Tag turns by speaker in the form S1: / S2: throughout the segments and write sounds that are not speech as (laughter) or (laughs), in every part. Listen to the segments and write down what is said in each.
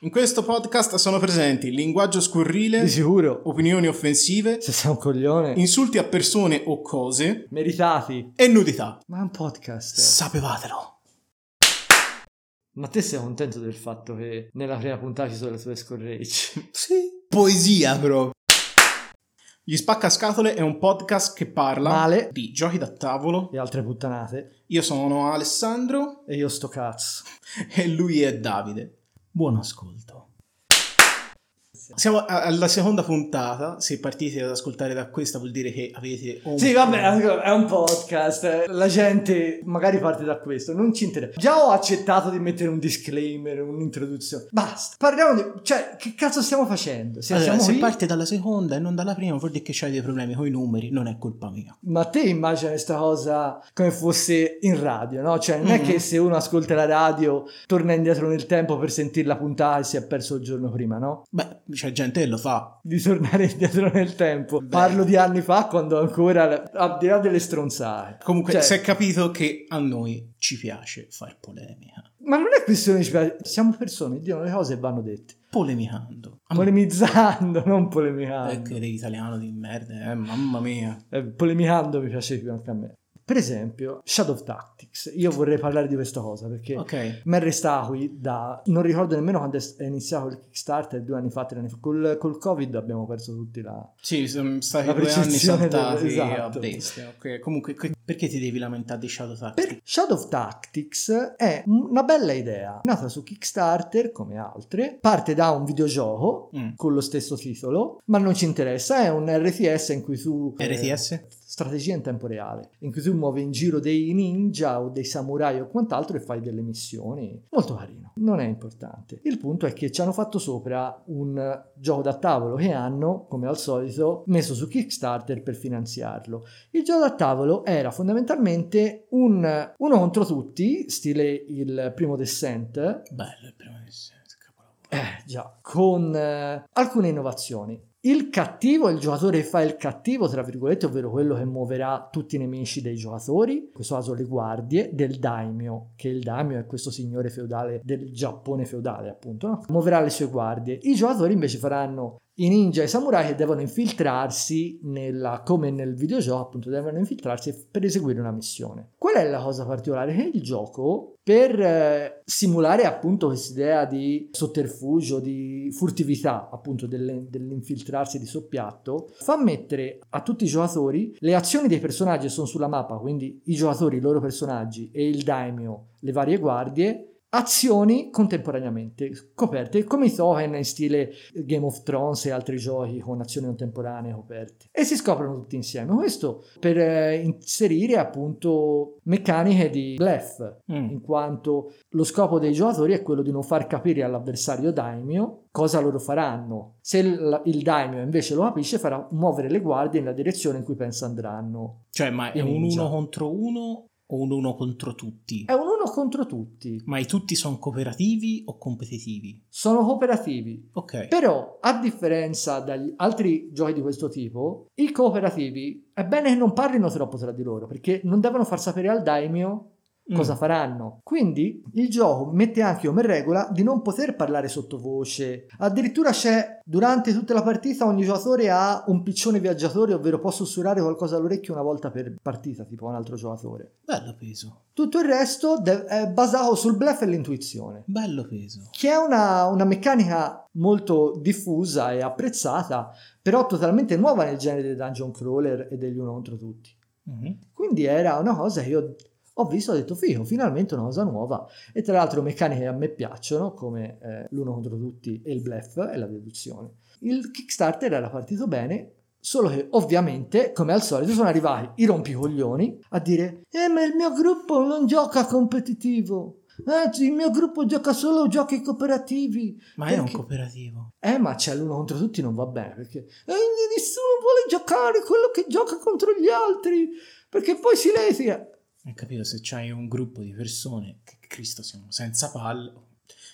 S1: In questo podcast sono presenti linguaggio scurrile,
S2: Di sicuro.
S1: opinioni offensive,
S2: Se sei un coglione.
S1: insulti a persone o cose
S2: Meritati.
S1: e nudità.
S2: Ma è un podcast.
S1: Sapevatelo.
S2: Ma te sei contento del fatto che nella prima puntata ci sono le tue scorregge?
S1: Sì. Poesia, bro. Gli Spaccascatole è un podcast che parla
S2: Male.
S1: di giochi da tavolo.
S2: E altre puttanate.
S1: Io sono Alessandro
S2: E io sto cazzo.
S1: e lui è Davide. Buon ascolto. Siamo a- alla seconda puntata. Se partite ad ascoltare da questa, vuol dire che avete. un-
S2: Sì, vabbè, è un podcast. La gente magari parte da questo, non ci interessa. Già ho accettato di mettere un disclaimer, un'introduzione. Basta. Parliamo di... Cioè, che cazzo stiamo facendo? Se,
S1: Allora,
S2: siamo
S1: se
S2: qui-
S1: parte dalla seconda e non dalla prima, vuol dire che c'hai dei problemi con i numeri, non è colpa mia.
S2: Ma te immagina questa cosa come fosse in radio, no? Cioè, non è
S1: Mhm.
S2: che se uno ascolta la radio torna indietro nel tempo per sentire la puntata e si è perso il giorno prima, no?
S1: Beh, c'è gente che lo fa.
S2: Di tornare indietro nel tempo.
S1: Beh.
S2: Parlo di anni fa quando ancora, al di là delle stronzate.
S1: Comunque,
S2: Cioè,
S1: si è capito che a noi ci piace far polemica.
S2: Ma non è questione di... Siamo persone, dicono le cose vanno dette.
S1: Polemicando.
S2: Polemizzando, non polemicando.
S1: Eh, che italiano di merda, eh, mamma mia.
S2: Eh, polemicando mi piace più anche a me. Per esempio, Shadow Tactics. Io vorrei parlare di questa cosa perché
S1: Ok.
S2: mi resta qui da... Non ricordo nemmeno quando è è iniziato il Kickstarter, due anni fa, tre anni fa. Col, col Covid abbiamo perso tutti la...
S1: Sì, sono stati due anni
S2: percezione del-
S1: saltati
S2: esatto.
S1: a bestia. ok. Comunque, que- perché ti devi lamentare di Shadow Tactics?
S2: Per Shadow Tactics è una bella idea, nata su Kickstarter come altre, parte da un videogioco
S1: Mm.
S2: con lo stesso titolo, ma non ci interessa, è un RTS in cui tu... eh,
S1: RTS?
S2: Strategia in tempo reale, in cui tu muovi in giro dei ninja o dei samurai o quant'altro e fai delle missioni. Molto carino, non è importante. Il punto è che ci hanno fatto sopra un gioco da tavolo che hanno, come al solito, messo su Kickstarter per finanziarlo. Il gioco da tavolo era fondamentalmente un uno contro tutti, stile il primo Descent,
S1: Bello il primo Descent,
S2: eh, già, con eh, alcune innovazioni. Il cattivo, il giocatore che fa il cattivo, tra virgolette, ovvero quello che muoverà tutti i nemici dei giocatori, in questo caso le guardie, del daimyo, che il daimyo è questo signore feudale del Giappone feudale, appunto, no? muoverà le sue guardie. I giocatori invece faranno i ninja e i samurai devono infiltrarsi nella, come nel videogioco, appunto, devono infiltrarsi per eseguire una missione. Qual è la cosa particolare? Che il gioco, per eh, simulare appunto quest'idea di sotterfugio, di furtività, appunto, delle- dell'infiltrarsi di soppiatto, fa mettere a tutti i giocatori le azioni dei personaggi che sono sulla mappa, quindi i giocatori, i loro personaggi e il daimyo, le varie guardie, azioni contemporaneamente coperte come i token in stile Game of Thrones e altri giochi con azioni contemporanee coperte. E si scoprono tutti insieme. Questo per eh, inserire appunto meccaniche di bluff
S1: Mm.
S2: in quanto lo scopo dei giocatori è quello di non far capire all'avversario daimyo cosa loro faranno. Se il, il daimyo invece lo capisce farà muovere le guardie nella direzione in cui pensa andranno.
S1: Cioè, ma è un uno contro uno o un uno contro tutti?
S2: è un uno contro tutti
S1: Ma i tutti sono cooperativi o competitivi?
S2: sono cooperativi
S1: Ok.
S2: Però, a differenza dagli altri giochi di questo tipo, i cooperativi è bene che non parlino troppo tra di loro, perché non devono far sapere al daimyo
S1: Mm.
S2: cosa faranno. Quindi il gioco mette anche come regola di non poter parlare sottovoce. Addirittura c'è durante tutta la partita ogni giocatore ha un piccione viaggiatore, ovvero può sussurrare qualcosa all'orecchio una volta per partita, tipo un altro giocatore.
S1: Bello peso.
S2: Tutto il resto è basato sul bluff e l'intuizione
S1: Bello peso.
S2: che è una, una meccanica molto diffusa e apprezzata, però totalmente nuova nel genere dei dungeon crawler e degli uno contro tutti.
S1: Mhm.
S2: Quindi era una cosa che io ho visto ho detto figo, finalmente una cosa nuova. E tra l'altro meccaniche che a me piacciono, come eh, l'uno contro tutti e il bluff e la deduzione. Il Kickstarter era partito bene, solo che ovviamente, come al solito, sono arrivati i rompicoglioni a dire eh ma il mio gruppo non gioca competitivo. Anzi, il mio gruppo gioca solo giochi cooperativi.
S1: Ma è un
S2: Perché-
S1: cooperativo.
S2: Eh, ma c'è l'uno contro tutti non va bene perché eh, nessuno vuole giocare quello che gioca contro gli altri perché poi si lesica.
S1: Hai capito? Se c'hai un gruppo di persone che Cristo siamo senza palle,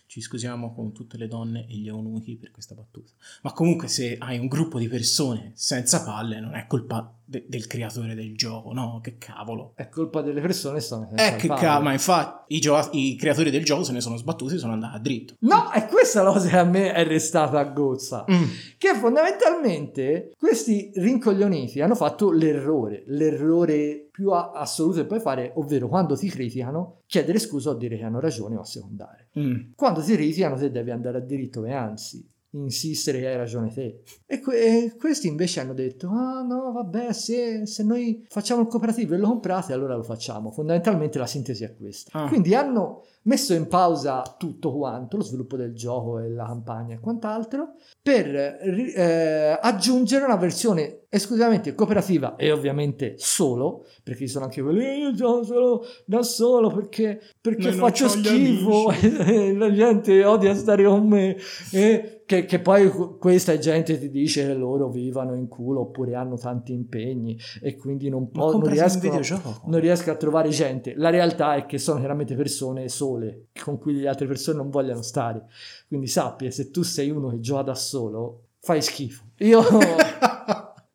S1: Ci scusiamo con tutte le donne e gli eunuchi per questa battuta. Ma comunque se hai un gruppo di persone senza palle non è colpa de- del creatore del gioco, no? Che cavolo.
S2: È colpa delle persone che sono senza
S1: Eh che cavolo, ma infatti i, gio- i creatori del gioco se ne sono sbattuti e sono andati a dritto.
S2: No, è questa la cosa che a me è restata a gozza.
S1: Mm.
S2: Che fondamentalmente questi rincoglioniti hanno fatto l'errore, l'errore più a- assoluto che puoi fare, ovvero quando ti criticano, chiedere scusa o dire che hanno ragione o assecondare.
S1: Mm.
S2: Quando ti criticano, te devi andare a diritto e anzi insistere che hai ragione te. E, que- e questi invece hanno detto: Ah, no, vabbè, se, se noi facciamo il cooperativo e lo comprate, allora lo facciamo. Fondamentalmente la sintesi è questa.
S1: Ah.
S2: Quindi hanno messo in pausa tutto quanto, lo sviluppo del gioco e la campagna e quant'altro, per eh, aggiungere una versione esclusivamente cooperativa e ovviamente solo, perché ci sono anche quelli "Eh, io gioco solo da solo perché, perché faccio schifo (laughs) la gente odia stare con me e che, che poi questa gente ti dice che loro vivano in culo oppure hanno tanti impegni e quindi non, po- non riescono non riesco a trovare gente. La realtà è che sono chiaramente persone sole con cui le altre persone non vogliono stare. Quindi sappi, se tu sei uno che gioca da solo, fai schifo. Io (laughs)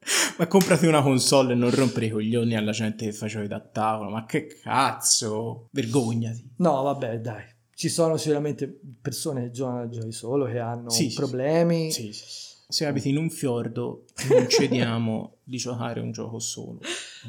S2: (laughs)
S1: Ma comprati una console e non rompere i coglioni alla gente che facevi da tavolo. Ma che cazzo? Vergognati.
S2: no, vabbè, dai. Ci sono sicuramente persone da giochi solo che hanno
S1: Sì,
S2: problemi.
S1: Sì, sì. Se abiti in un fiordo, non (laughs) cediamo di giocare un gioco solo,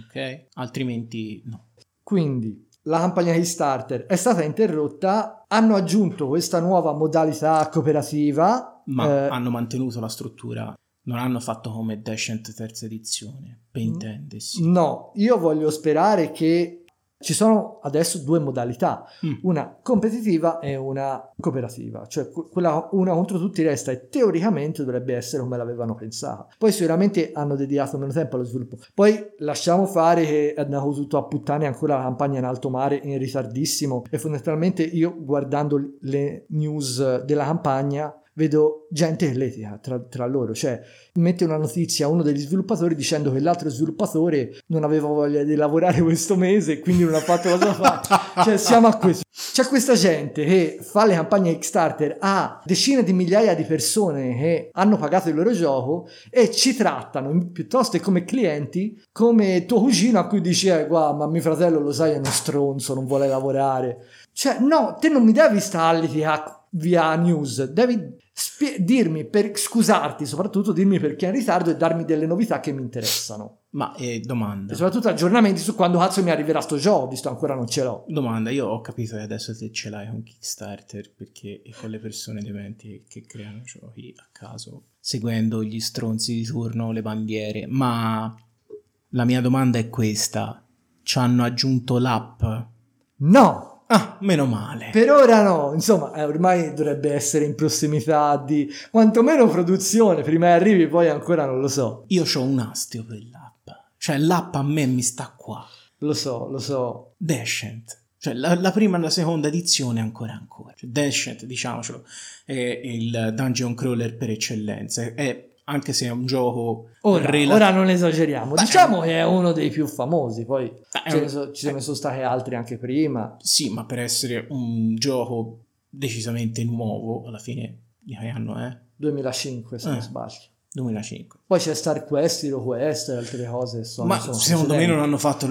S1: ok? Altrimenti no.
S2: Quindi la campagna Kickstarter è stata interrotta, hanno aggiunto questa nuova modalità cooperativa.
S1: Ma
S2: eh,
S1: hanno mantenuto la struttura. Non hanno fatto come Descent terza edizione, per
S2: Mm.
S1: intendersi.
S2: No, io voglio sperare che ci sono adesso due modalità,
S1: Mm.
S2: una competitiva e una cooperativa, cioè que- quella una contro tutti resta e teoricamente dovrebbe essere come l'avevano pensata. Poi sicuramente hanno dedicato meno tempo allo sviluppo. Poi lasciamo fare che è andato tutto a puttane ancora la campagna in alto mare in ritardissimo e fondamentalmente io guardando le news della campagna vedo gente litiga tra, tra loro, cioè mette una notizia a uno degli sviluppatori dicendo che l'altro sviluppatore non aveva voglia di lavorare questo mese e quindi non ha fatto la sua parte. cioè siamo a questo. C'è questa gente che fa le campagne Kickstarter a decine di migliaia di persone che hanno pagato il loro gioco e ci trattano piuttosto come clienti come tuo cugino a cui dici eh, guarda ma mio fratello lo sai è uno stronzo non vuole lavorare cioè no te non mi devi stare a via news devi spie- dirmi per scusarti soprattutto dirmi perché è in ritardo e darmi delle novità che mi interessano
S1: Ma eh, domanda.
S2: e soprattutto aggiornamenti su quando cazzo mi arriverà sto gioco visto ancora non ce l'ho
S1: Domanda, io ho capito che adesso te ce l'hai con Kickstarter perché con le persone dementi che creano giochi a caso, seguendo gli stronzi di turno, le bandiere, ma la mia domanda è questa. Ci hanno aggiunto l'app?
S2: no
S1: Ah, meno male.
S2: Per ora no, insomma, eh, ormai dovrebbe essere in prossimità di quantomeno produzione, prima arrivi, poi ancora non lo so.
S1: Io ho un astio per l'app. Cioè l'app a me mi sta qua.
S2: Lo so, lo so.
S1: Descent. Cioè la, la prima e la seconda edizione ancora ancora. Cioè, Descent, diciamocelo, è il dungeon crawler per eccellenza. È, anche se è un gioco
S2: Ora,
S1: rela-
S2: ora non esageriamo,
S1: Beh,
S2: diciamo che è uno dei più famosi, poi ce ne so- ci sono stati altri anche prima.
S1: Sì, ma per essere un gioco decisamente nuovo, alla fine di che anno è?
S2: 2005 se
S1: Eh.
S2: non sbaglio.
S1: 2005.
S2: Poi c'è Star Quest, Hero Quest e altre cose. Sono,
S1: ma
S2: sono
S1: secondo me non hanno fatto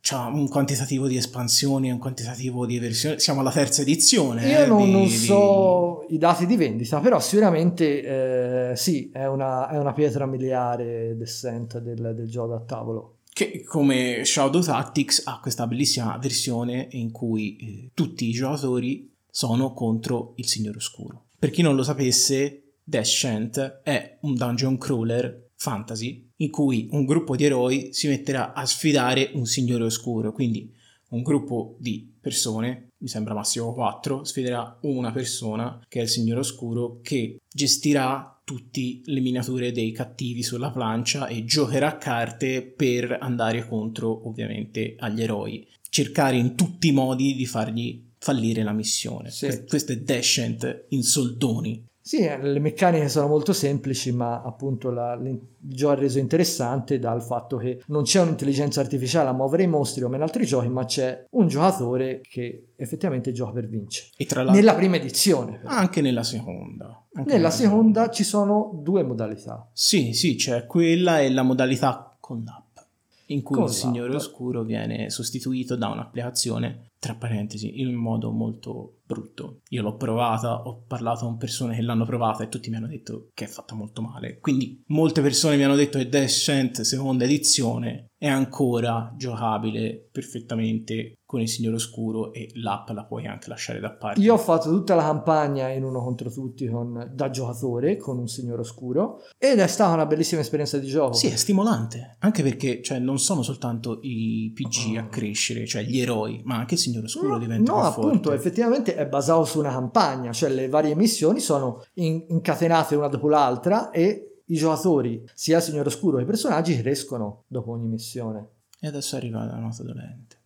S1: c'ha un quantitativo di espansioni, un quantitativo di versioni. Siamo alla terza edizione.
S2: Io
S1: eh,
S2: non,
S1: di-
S2: non
S1: di-
S2: so i dati di vendita, però sicuramente eh, sì, è una, è una pietra miliare Descent del, del gioco da tavolo.
S1: Che come Shadow Tactics ha questa bellissima versione in cui eh, tutti i giocatori sono contro il Signore Oscuro. Per chi non lo sapesse, Descent è un dungeon crawler fantasy in cui un gruppo di eroi si metterà a sfidare un Signore Oscuro, quindi un gruppo di persone, mi sembra massimo 4, sfiderà una persona che è il Signore Oscuro che gestirà tutte le miniature dei cattivi sulla plancia e giocherà a carte per andare contro ovviamente agli eroi, cercare in tutti i modi di fargli fallire la missione.
S2: Sì.
S1: Que- Questo è Descent in soldoni.
S2: Sì, eh, le meccaniche sono molto semplici, ma appunto la, il gioco è reso interessante dal fatto che non c'è un'intelligenza artificiale a muovere i mostri come in altri giochi, ma c'è un giocatore che effettivamente gioca per vincere.
S1: E tra l'altro...
S2: Nella prima edizione. però.
S1: Anche nella seconda. Anche
S2: Nella seconda ci sono due modalità.
S1: Sì, sì, c'è quella e la modalità con l'app, in cui
S2: Con
S1: il Signore
S2: l'app.
S1: Oscuro viene sostituito da un'applicazione, tra parentesi, in modo molto brutto. Io l'ho provata, ho parlato con persone che l'hanno provata e tutti mi hanno detto che è fatta molto male. Quindi molte persone mi hanno detto che Descent seconda edizione è ancora giocabile perfettamente con il Signore Oscuro e l'app la puoi anche lasciare da parte.
S2: Io ho fatto tutta la campagna in uno contro tutti con- da giocatore con un signore oscuro ed è stata una bellissima esperienza di gioco.
S1: Sì, è stimolante, anche perché cioè, non sono soltanto i PG a crescere, cioè gli eroi, ma anche il Signore Oscuro
S2: No,
S1: diventa
S2: no,
S1: più
S2: appunto,
S1: forte.
S2: effettivamente è basato su una campagna, cioè le varie missioni sono in- incatenate una dopo l'altra e i giocatori, sia il Signore Oscuro che i personaggi, crescono dopo ogni missione.
S1: E adesso arriva la nota dolente.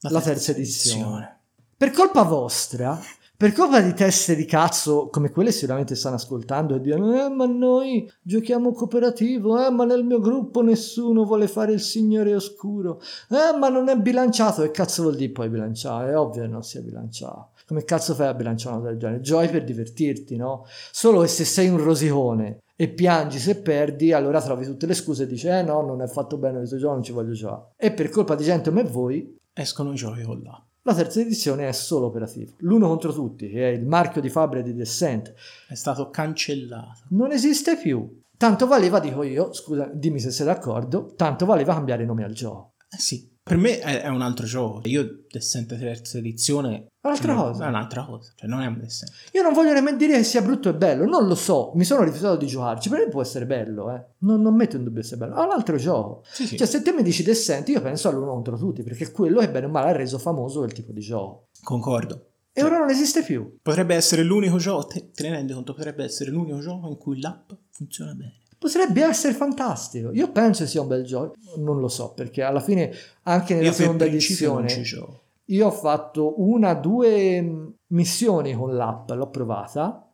S2: La terza edizione. Per colpa vostra, per colpa di teste di cazzo come quelle sicuramente stanno ascoltando e dicono eh ma noi giochiamo cooperativo, eh ma nel mio gruppo nessuno vuole fare il signore oscuro, eh ma non è bilanciato, che cazzo vuol dire poi bilanciare? È ovvio che non sia bilanciato. Come cazzo fai a bilanciare una cosa del genere? Giochi per divertirti, no? Solo che se sei un rosicone e piangi se perdi, allora trovi tutte le scuse e dici eh no, non è fatto bene questo gioco, non ci voglio giocare. E per colpa di gente come voi,
S1: Escono i giochi con l'app.
S2: la terza edizione è solo operativo. L'uno contro tutti, che è il marchio di fabbrica di Descent,
S1: È stato cancellato.
S2: non esiste più. Tanto valeva, dico io, scusa, dimmi se sei d'accordo, tanto valeva cambiare nome al gioco.
S1: Eh sì, per me è, è un altro gioco. Io Descent terza edizione...
S2: È un'altra
S1: cioè,
S2: cosa.
S1: È un'altra cosa, cioè non è un Descent.
S2: Io non voglio nemmeno dire che sia brutto e bello, non lo so, mi sono rifiutato di giocarci, per me può essere bello, eh. Non, non metto in dubbio se è bello, è un altro gioco.
S1: Sì, sì,
S2: Cioè, se te mi dici Descent, io penso all'uno contro tutti, perché è quello che bene o male ha reso famoso quel tipo di gioco.
S1: concordo.
S2: E ora non esiste più.
S1: Potrebbe essere l'unico gioco, te, te ne rendi conto, potrebbe essere l'unico gioco in cui l'app funziona bene.
S2: Potrebbe essere fantastico. Io penso sia un bel gioco. Non lo so, perché alla fine, anche nella
S1: Io
S2: seconda edizione, io ho fatto una, due mh, missioni con l'app, l'ho provata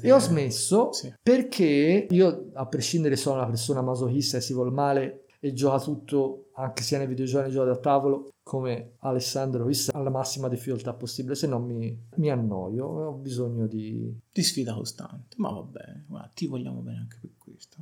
S2: e ho smesso
S1: Sì.
S2: perché io, a prescindere, sono una persona masochista e si vuol male e gioca tutto, anche sia nei videogiochi giochi da tavolo, come Alessandro, vista alla massima difficoltà possibile, se no mi, mi annoio, ho bisogno di...
S1: Di sfida costante. Ma va bene, guarda, ti vogliamo bene anche per questo.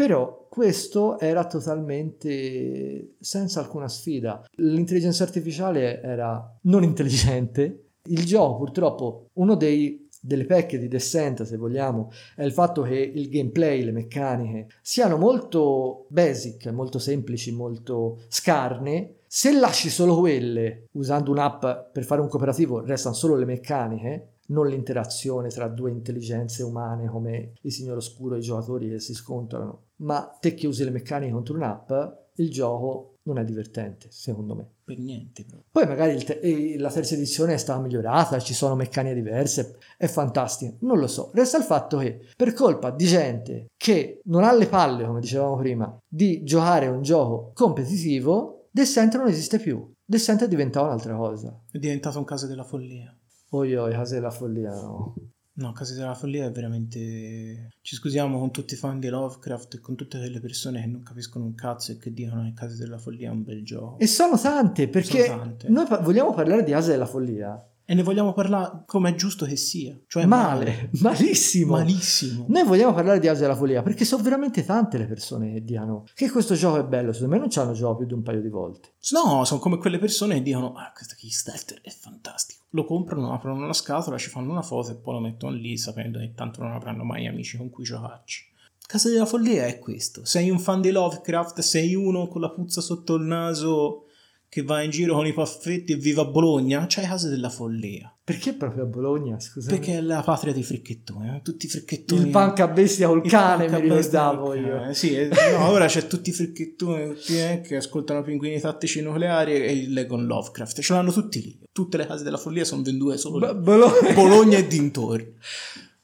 S2: Però questo era totalmente senza alcuna sfida. L'intelligenza artificiale era non intelligente. Il gioco, purtroppo, uno dei delle pecche di Descent, se vogliamo, è il fatto che il gameplay, le meccaniche siano molto basic, molto semplici, molto scarne. Se lasci solo quelle, usando un'app per fare un cooperativo, restano solo le meccaniche, non l'interazione tra due intelligenze umane come il Signore Oscuro e i giocatori che si scontrano. Ma te che usi le meccaniche contro un'app, il gioco non è divertente, secondo me.
S1: Per niente, però.
S2: Poi magari te- la terza edizione è stata migliorata, ci sono meccaniche diverse, è fantastico, non lo so. Resta il fatto che per colpa di gente che non ha le palle, come dicevamo prima, di giocare un gioco competitivo, Descent non esiste più. Descent è diventato un'altra cosa.
S1: È diventato un caso della follia.
S2: Oi oi, case della follia no.
S1: No, Casa della Follia è veramente... Ci scusiamo con tutti i fan di Lovecraft e con tutte quelle persone che non capiscono un cazzo e che dicono che Casa della Follia è un bel gioco.
S2: E sono tante, perché
S1: Sono tante.
S2: noi pa- vogliamo parlare di case della follia.
S1: E ne vogliamo parlare come è giusto che sia. Cioè
S2: Male, malissimo.
S1: Malissimo.
S2: Noi vogliamo parlare di Case della follia perché sono veramente tante le persone che dicono che questo gioco è bello. Secondo me non ci hanno giocato più di un paio di volte.
S1: No, sono come quelle persone che dicono ah, questo Kickstarter è fantastico. Lo comprano, aprono una scatola, ci fanno una foto e poi lo mettono lì sapendo che tanto non avranno mai amici con cui giocarci. Casa della Follia è questo. Sei un fan di Lovecraft, sei uno con la puzza sotto il naso che va in giro con i paffetti e viva a Bologna, c'hai Casa della Follia.
S2: Perché proprio a Bologna? Scusa.
S1: Perché è la patria dei fricchettoni, eh? tutti i fricchettoni.
S2: il panca bestia col
S1: Il
S2: cane mi ricordavo io.
S1: Sì, eh, no, ora c'è tutti i fricchettoni tutti, eh, che ascoltano pinguini tattici nucleari e leggono Lovecraft. Ce l'hanno tutti lì. Tutte le case della follia sono vendute solo
S2: Bo-. Bologna.
S1: Bologna e dintorni.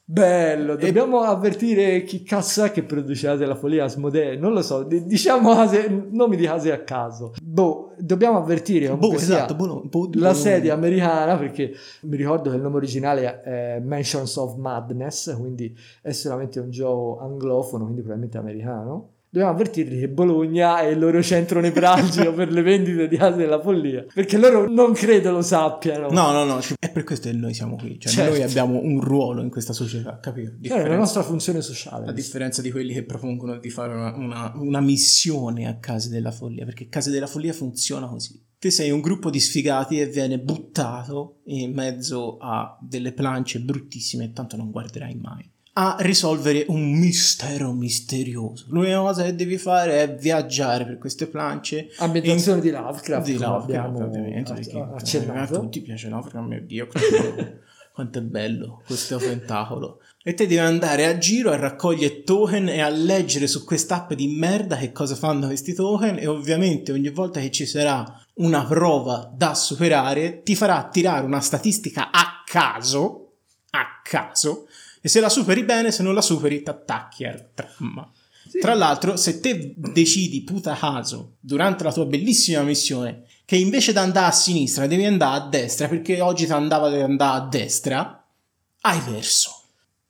S2: Bello, dobbiamo avvertire chi cazzo è che produce Case della follia, Asmodee, non lo so, diciamo case, nomi di case a caso. boh, dobbiamo avvertire
S1: boh, esatto, boh, boh,
S2: la
S1: boh.
S2: serie americana perché mi ricordo che il nome originale è Mansions of Madness, quindi è solamente un gioco anglofono, quindi probabilmente americano. Dobbiamo avvertirli che Bologna è il loro centro nevralgico per le vendite di case della follia, perché loro non credo lo sappiano.
S1: No, no, no, è per questo che noi siamo qui, cioè
S2: Certo.
S1: noi abbiamo un ruolo in questa società, capito?
S2: È la
S1: Differenza-
S2: nostra funzione sociale.
S1: A differenza di quelli che propongono di fare una, una- una missione a Case della Follia, perché Case della Follia funziona così. Te sei un gruppo di sfigati e viene buttato in mezzo a delle plance bruttissime e tanto non guarderai mai. A risolvere un mistero misterioso. L'unica cosa che devi fare è viaggiare per queste plance.
S2: Ambientazione
S1: in-
S2: di Lovecraft,
S1: Di Lovecraft, ovviamente, perché a tutti piace Lovecraft, mio Dio, quanto, è bello questo tentacolo. E te devi andare a giro a raccogliere token e a leggere su quest'app di merda che cosa fanno questi token e ovviamente ogni volta che ci sarà una prova da superare ti farà tirare una statistica a caso, a caso, e se la superi bene, se non la superi ti attacchi al tramma.
S2: Sì.
S1: Tra l'altro, se te decidi puta caso durante la tua bellissima missione che invece di andare a sinistra devi andare a destra perché oggi ti andava di andare a destra, hai perso.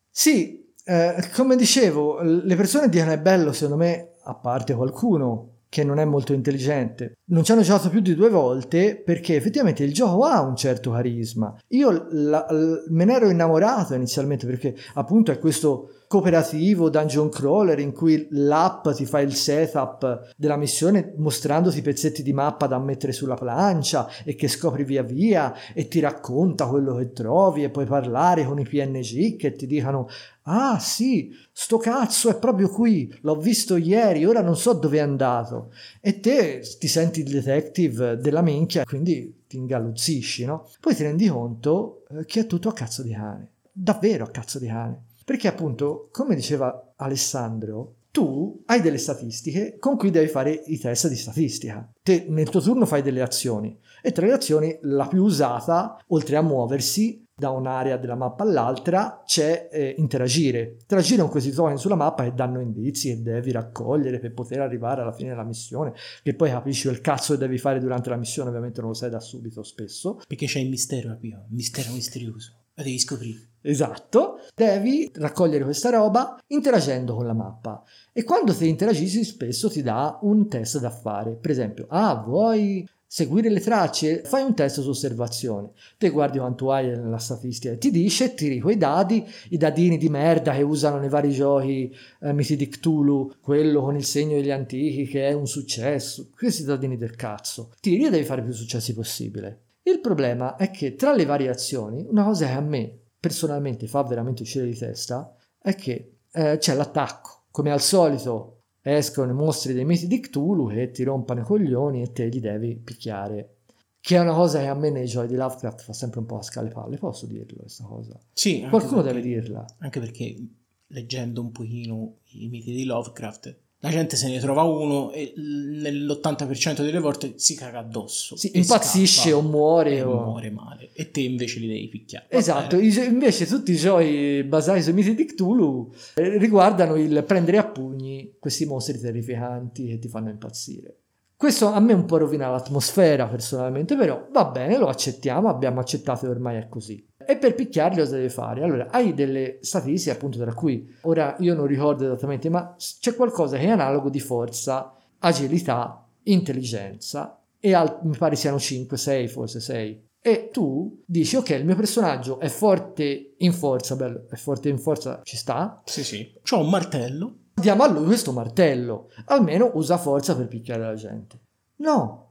S2: Sì, eh, come dicevo, le persone dicono è bello, secondo me, a parte qualcuno che non è molto intelligente, non ci hanno giocato più di due volte perché effettivamente il gioco ha un certo carisma. Io la- l- me ne ero innamorato inizialmente perché appunto è questo cooperativo dungeon crawler in cui l'app ti fa il setup della missione mostrandoti pezzetti di mappa da mettere sulla plancia e che scopri via via e ti racconta quello che trovi e puoi parlare con i PNG che ti dicano ah sì, sto cazzo è proprio qui, l'ho visto ieri, ora non so dove è andato e te ti senti il detective della minchia quindi ti ingalluzzisci, no? Poi ti rendi conto eh, che è tutto a cazzo di cane, davvero a cazzo di cane. Perché appunto, come diceva Alessandro, tu hai delle statistiche con cui devi fare i test di statistica. Te nel tuo turno fai delle azioni e tra le azioni la più usata, oltre a muoversi da un'area della mappa all'altra, c'è eh, interagire. Interagire con questi token sulla mappa che danno indizi che devi raccogliere per poter arrivare alla fine della missione, che poi capisci quel cazzo che devi fare durante la missione, ovviamente non lo sai da subito spesso.
S1: Perché c'è il mistero, capito? Il mistero misterioso. Lo devi scoprire.
S2: Esatto, devi raccogliere questa roba interagendo con la mappa e quando ti interagisci spesso ti dà un test da fare. Per esempio, ah, vuoi seguire le tracce? Fai un test su osservazione. Te guardi quanto hai nella statistica e ti dice, tiri quei dadi, i dadini di merda che usano nei vari giochi eh, miti di Cthulhu, quello con il segno degli antichi che è un successo, questi dadini del cazzo. Tiri e devi fare più successi possibile. Il problema è che tra le variazioni, una cosa che a me personalmente fa veramente uscire di testa è che eh, c'è l'attacco. Come al solito escono i mostri dei miti di Cthulhu che ti rompano i coglioni e te li devi picchiare. Che è una cosa che a me nei giochi di Lovecraft fa sempre un po' a scale palle, posso dirlo questa cosa?
S1: Sì,
S2: Qualcuno
S1: perché-
S2: deve dirla.
S1: Anche perché leggendo un pochino i miti di Lovecraft, la gente se ne trova uno e l- nell'80% delle volte si caga addosso. E
S2: impazzisce o muore
S1: e
S2: o-
S1: muore male. E te invece li devi picchiare.
S2: Esatto, invece tutti i giochi basati sui miti di Cthulhu eh, riguardano il prendere a pugni questi mostri terrificanti che ti fanno impazzire. Questo a me un po' rovina l'atmosfera personalmente, però va bene, lo accettiamo, abbiamo accettato che ormai è così. E per picchiarli cosa devi fare? Allora, hai delle statistiche appunto tra cui, ora io non ricordo esattamente, ma c'è qualcosa che è analogo di forza, agilità, intelligenza e al- mi pare siano 5, 6, forse 6. E tu dici, ok, il mio personaggio è forte in forza, bello, è forte in forza, ci sta.
S1: Sì, sì. C'ho un martello.
S2: Diamo a lui questo martello, almeno usa forza per picchiare la gente. No,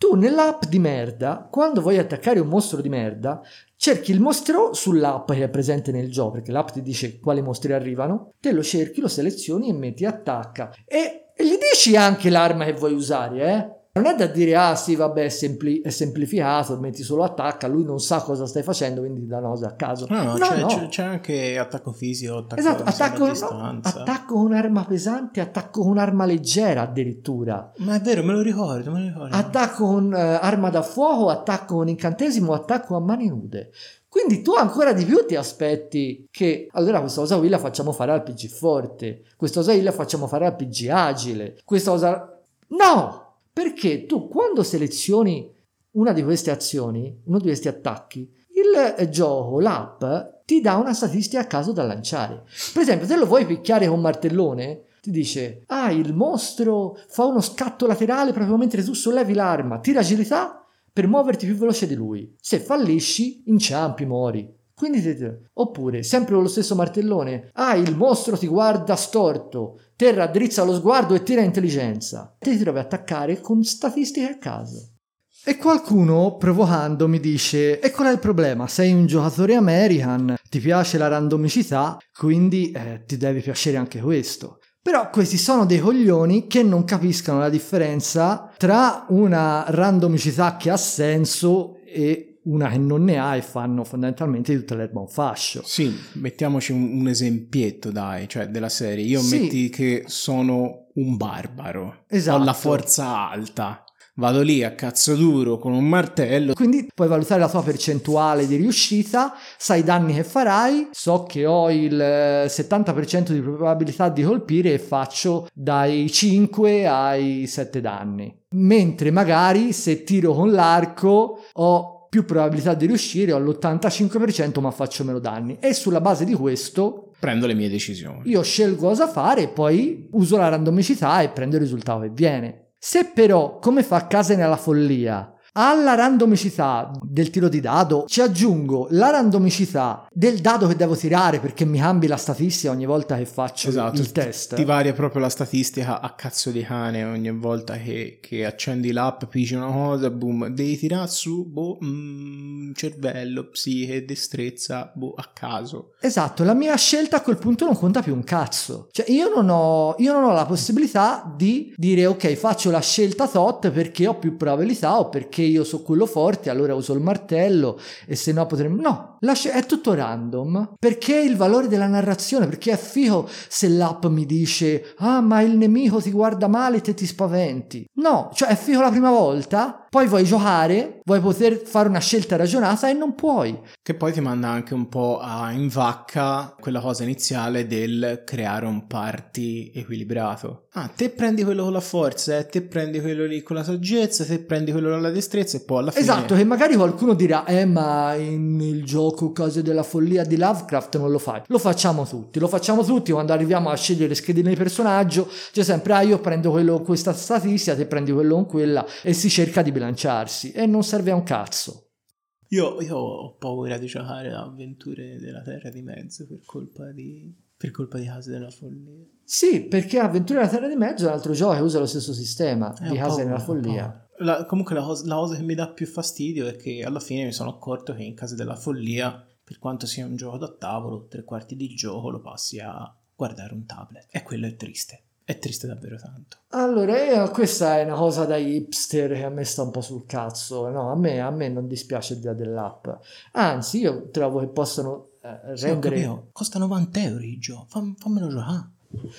S2: tu nell'app di merda, quando vuoi attaccare un mostro di merda, cerchi il mostro sull'app che è presente nel gioco, perché l'app ti dice quali mostri arrivano, te lo cerchi, lo selezioni e metti attacca. E, e gli dici anche l'arma che vuoi usare, eh? Non è da dire, ah sì, vabbè, è, sempli- è semplificato, metti solo attacca, lui non sa cosa stai facendo, quindi una cosa a caso.
S1: No, no,
S2: No,
S1: c'è,
S2: no.
S1: c'è- c'è anche attacco fisico, attacco
S2: Esatto, attacco, no, attacco con un'arma pesante, attacco con un'arma leggera addirittura,
S1: Ma è vero, me lo ricordo, me lo ricordo.
S2: attacco con eh, arma da fuoco, attacco con incantesimo, attacco a mani nude. Quindi tu ancora di più ti aspetti che allora questa cosa qui la facciamo fare al PG forte, questa cosa qui la facciamo fare al PG agile, questa cosa... No! Perché tu quando selezioni una di queste azioni, uno di questi attacchi, il eh, gioco, l'app, ti dà una statistica a caso da lanciare. Per esempio, se lo vuoi picchiare con martellone, ti dice, ah, il mostro fa uno scatto laterale proprio mentre tu sollevi l'arma, tira agilità per muoverti più veloce di lui. Se fallisci, inciampi, muori. Quindi ti Oppure, sempre con lo stesso martellone, ah, il mostro ti guarda storto, te raddrizza lo sguardo e tira intelligenza. Te ti trovi a attaccare con statistiche a caso. E qualcuno, provocando, mi dice: E qual è il problema? Sei un giocatore American, ti piace la randomicità, quindi eh, ti deve piacere anche questo. Però questi sono dei coglioni che non capiscono la differenza tra una randomicità che ha senso e una che non ne ha e fanno fondamentalmente tutta l'erba un fascio.
S1: Sì, mettiamoci un, un esempietto, dai, cioè della serie. Io sì. metti che sono un barbaro. Esatto. Ho la forza alta vado lì a cazzo duro con un martello.
S2: Quindi puoi valutare la tua percentuale di riuscita, sai i danni che farai, so che ho il 70% di probabilità di colpire e faccio dai 5 ai 7 danni. Mentre magari se tiro con l'arco ho più probabilità di riuscire, ho l'85% ma faccio meno danni. E sulla base di questo
S1: prendo le mie decisioni.
S2: Io scelgo cosa fare e poi uso la randomicità e prendo il risultato che viene. Se però, come fa Case nella follia, alla randomicità del tiro di dado ci aggiungo la randomicità del dado che devo tirare perché mi cambi la statistica ogni volta che faccio esatto, il test.
S1: Ti varia proprio la statistica a cazzo di cane ogni volta che, che accendi l'app, pigi una cosa, boom, devi tirare su, boh, mm, cervello, psiche, destrezza, boh, a caso.
S2: Esatto, la mia scelta a quel punto non conta più un cazzo. Cioè io non ho, io non ho la possibilità di dire ok faccio la scelta tot perché ho più probabilità o perché perché io so quello forte, allora uso il martello e se no potremmo... No, lascia... è tutto random. Perché il valore della narrazione? Perché è figo se l'app mi dice ah ma il nemico ti guarda male e te ti spaventi. No, cioè è figo la prima volta, poi vuoi giocare, vuoi poter fare una scelta ragionata e non puoi.
S1: Che poi ti manda anche un po' a in vacca quella cosa iniziale del creare un party equilibrato. Ah, te prendi quello con la forza, eh, te prendi quello lì con la saggezza, te prendi quello con la destrezza e poi alla fine...
S2: Esatto, che magari qualcuno dirà, eh ma in il gioco Cose della follia di Lovecraft non lo fai. Lo facciamo tutti, lo facciamo tutti quando arriviamo a scegliere schedine di personaggio, c'è sempre, ah io prendo quello con questa statistica, te prendi quello con quella e si cerca di bilanciarsi e non serve a un cazzo.
S1: Io, io ho paura di giocare a avventure della Terra di Mezzo per colpa di, per colpa di Case della Follia.
S2: Sì, perché Avventure della Terra di Mezzo è un altro gioco che usa lo stesso sistema eh, di Case della Follia.
S1: La, comunque la cosa, la cosa, che mi dà più fastidio è che alla fine mi sono accorto che in Case della Follia, per quanto sia un gioco da tavolo, tre quarti di gioco lo passi a guardare un tablet. E quello è triste. È triste davvero tanto.
S2: Allora, eh, questa è una cosa da hipster che a me sta un po' sul cazzo. No, a me, a me non dispiace l'idea dell'app. Anzi, io trovo che possano eh, rendere... Sì,
S1: Costa 90 euro il gioco. Fam, fammelo giocare.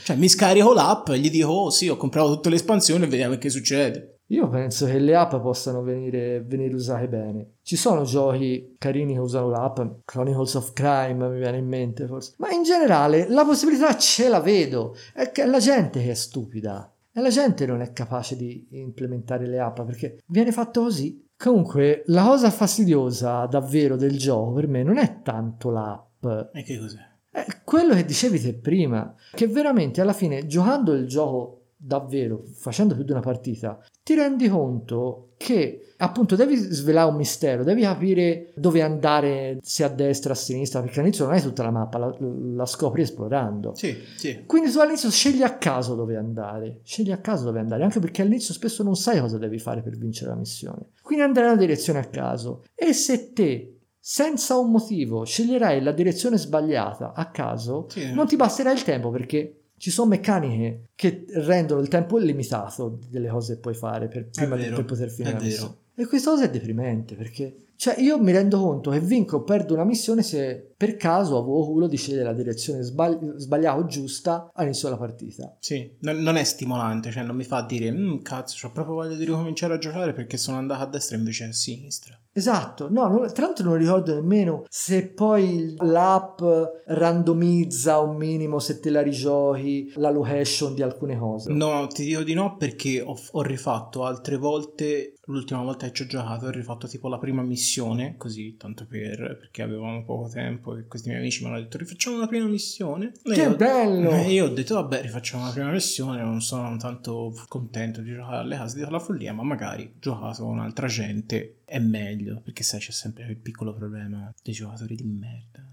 S1: Cioè, mi scarico l'app e gli dico, oh sì, ho comprato tutte le espansioni e vediamo che succede.
S2: Io penso che le app possano venire, venire, usate bene. Ci sono giochi carini che usano l'app, Chronicles of Crime mi viene in mente forse, ma in generale la possibilità ce la vedo. È che è la gente che è stupida. E la gente non è capace di implementare le app perché viene fatto così. Comunque, la cosa fastidiosa davvero del gioco per me non è tanto l'app.
S1: E che cos'è?
S2: È quello che dicevi te prima, che veramente alla fine giocando il gioco davvero, facendo più di una partita, ti rendi conto che appunto devi svelare un mistero, devi capire dove andare, se a destra, a sinistra, perché all'inizio non hai tutta la mappa, la, la scopri esplorando.
S1: Sì, sì.
S2: Quindi tu all'inizio scegli a caso dove andare, scegli a caso dove andare, anche perché all'inizio spesso non sai cosa devi fare per vincere la missione. Quindi andare nella direzione a caso. E se te senza un motivo sceglierai la direzione sbagliata a caso, sì. non ti basterà il tempo perché ci sono meccaniche che rendono il tempo illimitato delle cose che puoi fare per, prima vero, di, per poter finire la missione. E questa cosa è deprimente perché Cioè, io mi rendo conto che vinco o perdo una missione se per caso avevo culo di scegliere la direzione sbagli- sbagliata o giusta all'inizio della partita.
S1: Sì, non, non è stimolante, cioè non mi fa dire, "Mm, cazzo, ho proprio voglia di ricominciare a giocare perché sono andato a destra invece a sinistra.
S2: Esatto, no, non- tra l'altro non ricordo nemmeno se poi l'app randomizza un minimo se te la rigiochi la location di alcune cose.
S1: No, ti dico di no perché ho, ho rifatto altre volte, l'ultima volta che ci ho giocato ho rifatto tipo la prima missione, così tanto per, perché avevamo poco tempo e questi miei amici mi hanno detto rifacciamo la prima missione. E
S2: Che
S1: io-
S2: bello!
S1: E io ho detto vabbè rifacciamo la prima missione, non sono tanto contento di giocare alle case della follia, ma magari giocato con altra gente è meglio, perché sai c'è sempre il piccolo problema dei giocatori di merda.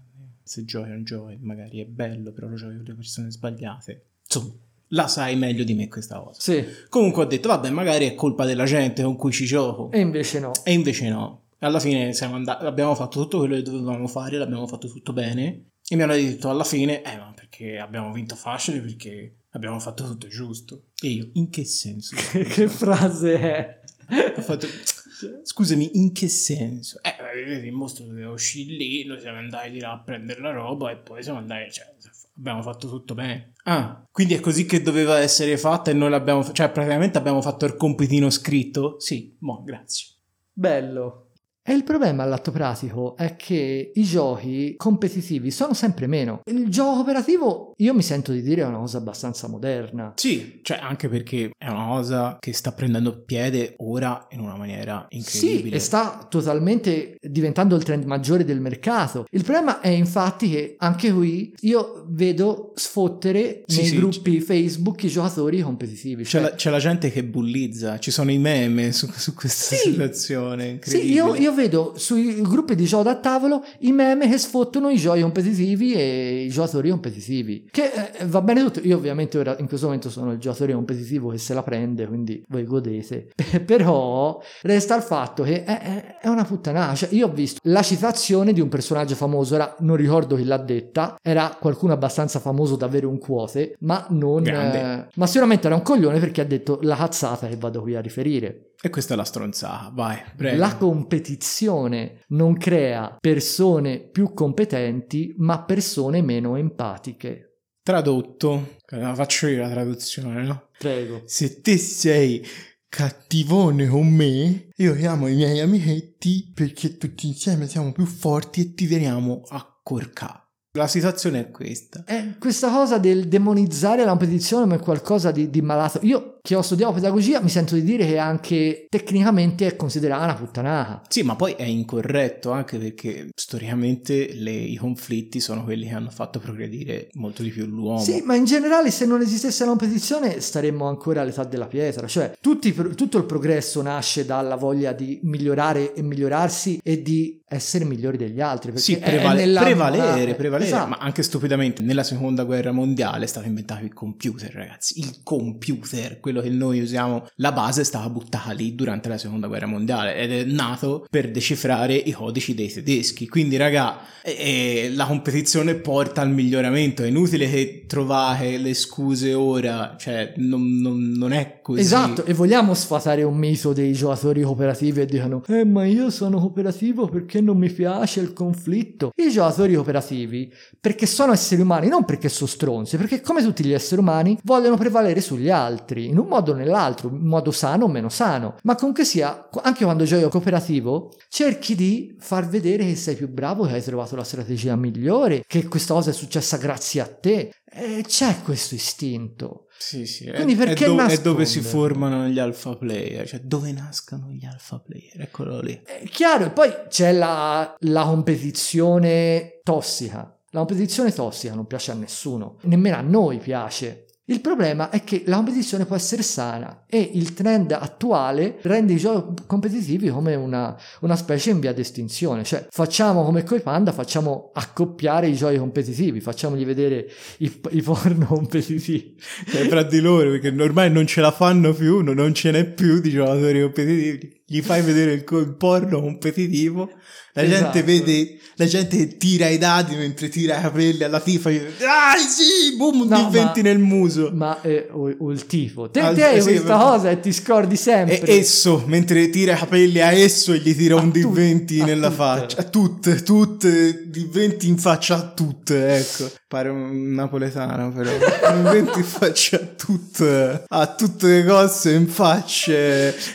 S1: Se giochi non giochi, magari è bello, però lo giochi con le persone sbagliate. Insomma, la sai meglio di me questa cosa.
S2: Sì,
S1: Comunque ho detto, vabbè, magari è colpa della gente con cui ci gioco.
S2: e invece no.
S1: E invece no. Alla fine siamo andati, abbiamo fatto tutto quello che dovevamo fare, l'abbiamo fatto tutto bene. E mi hanno detto alla fine, eh, ma perché abbiamo vinto facile? Perché abbiamo fatto tutto giusto. E io, in che senso? (laughs)
S2: che frase è?
S1: Ho fatto, scusami, in che senso? Eh, vedi, il mostro doveva uscire lì, noi siamo andati di là a prendere la roba e poi siamo andati, cioè, abbiamo fatto tutto bene. Ah, quindi è così che doveva essere fatta e noi l'abbiamo, cioè, praticamente abbiamo fatto il compitino scritto? Sì, buon, grazie.
S2: Bello. E il problema all'atto pratico è che i giochi competitivi sono sempre meno. Il gioco cooperativo, io mi sento di dire, è una cosa abbastanza moderna.
S1: Sì, cioè anche perché è una cosa che sta prendendo piede ora in una maniera
S2: Sì,
S1: incredibile.
S2: e sta totalmente diventando il trend maggiore del mercato. Il problema è infatti che anche qui io vedo sfottere
S1: Sì,
S2: nei
S1: sì,
S2: gruppi Facebook i giocatori competitivi.
S1: C'è
S2: Cioè,
S1: la, c'è la gente che bullizza, ci sono i meme su, su questa
S2: Sì.
S1: situazione.
S2: Sì, io, io vedo sui gruppi di gioco da tavolo i meme che sfottono i giochi competitivi e i giocatori competitivi. Che eh, va bene tutto. Io, ovviamente, ora in questo momento sono il giocatore competitivo che se la prende, quindi voi godete. (laughs) Però resta il fatto che è, è- è una puttanata. Cioè, io ho visto la citazione di un personaggio famoso, ora non ricordo chi l'ha detta, era qualcuno abbastanza famoso da avere un quote, ma non. Eh, ma sicuramente era un coglione perché ha detto la cazzata che vado qui a riferire.
S1: E questa è la stronzata, vai, prego.
S2: La competizione non crea persone più competenti, ma persone meno empatiche.
S1: Tradotto, la faccio io la traduzione, no?
S2: Prego.
S1: Se te sei cattivone con me, io chiamo i miei amichetti perché tutti insieme siamo più forti e ti veniamo a corcare. La situazione è questa.
S2: Eh, questa cosa del demonizzare la competizione come qualcosa di, di malato. Io che ho studiato pedagogia mi sento di dire che anche tecnicamente è considerata una puttanata.
S1: Sì, ma poi è incorretto anche perché storicamente le- i conflitti sono quelli che hanno fatto progredire molto di più l'uomo.
S2: Sì, ma in generale se non esistesse la competizione staremmo ancora all'età della pietra, cioè tutti- tutto il progresso nasce dalla voglia di migliorare e migliorarsi e di essere migliori degli altri.
S1: Sì, prevale- prevalere, prevalere,
S2: Esatto.
S1: ma anche stupidamente nella seconda guerra mondiale è stato inventato il computer, ragazzi. Il computer, quello che noi usiamo, la base stava buttata lì durante la seconda guerra mondiale ed è nato per decifrare i codici dei tedeschi. Quindi, raga, eh, la competizione porta al miglioramento. È inutile che trovate le scuse ora, cioè, non, non- non è così.
S2: Esatto, e vogliamo sfatare un mito dei giocatori cooperativi e dicono Eh ma io sono cooperativo perché non mi piace il conflitto I giocatori cooperativi perché sono esseri umani, non perché sono stronzi Perché come tutti gli esseri umani vogliono prevalere sugli altri In un modo o nell'altro, in modo sano o meno sano Ma comunque sia, anche quando giochi cooperativo Cerchi di far vedere che sei più bravo, che hai trovato la strategia migliore Che questa cosa è successa grazie a te e c'è questo istinto
S1: Sì, sì, è,
S2: Quindi perché
S1: è, do- è dove si formano gli alpha player, cioè dove nascono gli alpha player, eccolo lì.
S2: È chiaro, e poi c'è la, la competizione tossica. La competizione tossica non piace a nessuno, nemmeno a noi piace. Il problema è che la competizione può essere sana e il trend attuale rende i giochi competitivi come una, una specie in via di estinzione. Cioè, facciamo come coi panda, facciamo accoppiare i giochi competitivi, facciamogli vedere i, i porno (laughs) competitivi.
S1: Cioè, fra di loro, perché ormai non ce la fanno più, no- non ce n'è più di giocatori competitivi. Gli fai vedere il, il porno competitivo, La
S2: Esatto.
S1: gente vede la gente tira i dadi mentre tira i capelli alla tifa. e- Dai, sì, boom,
S2: No,
S1: di 20
S2: ma-
S1: nel muso.
S2: Ma eh, o, o il tifo. Te,
S1: Ah,
S2: te hai
S1: sì,
S2: questa
S1: perché-
S2: cosa e ti scordi sempre.
S1: E esso, mentre tira i capelli a esso e gli tira
S2: A
S1: un
S2: tut-
S1: 20
S2: a
S1: nella
S2: tutte.
S1: faccia. A tutte, tutte, di 20 in faccia a tutte, ecco. Pare un napoletano però. (laughs) Di 20 in faccia a tutte. A tutte le cose in faccia.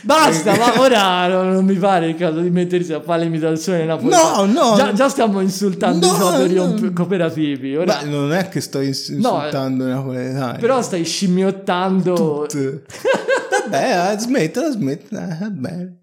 S2: Basta,
S1: Eh,
S2: ma ora non, non mi pare il caso di mettersi a fare l'imitazione napoletana.
S1: No, no.
S2: Già, già stiamo insultando
S1: No,
S2: i giocatori
S1: no.
S2: op- cooperativi. Ora,
S1: Beh, non è che sto ins- insultando i napoletani.
S2: però stai scimmiottando.
S1: Vabbè, eh, smettila, smettila, va bene.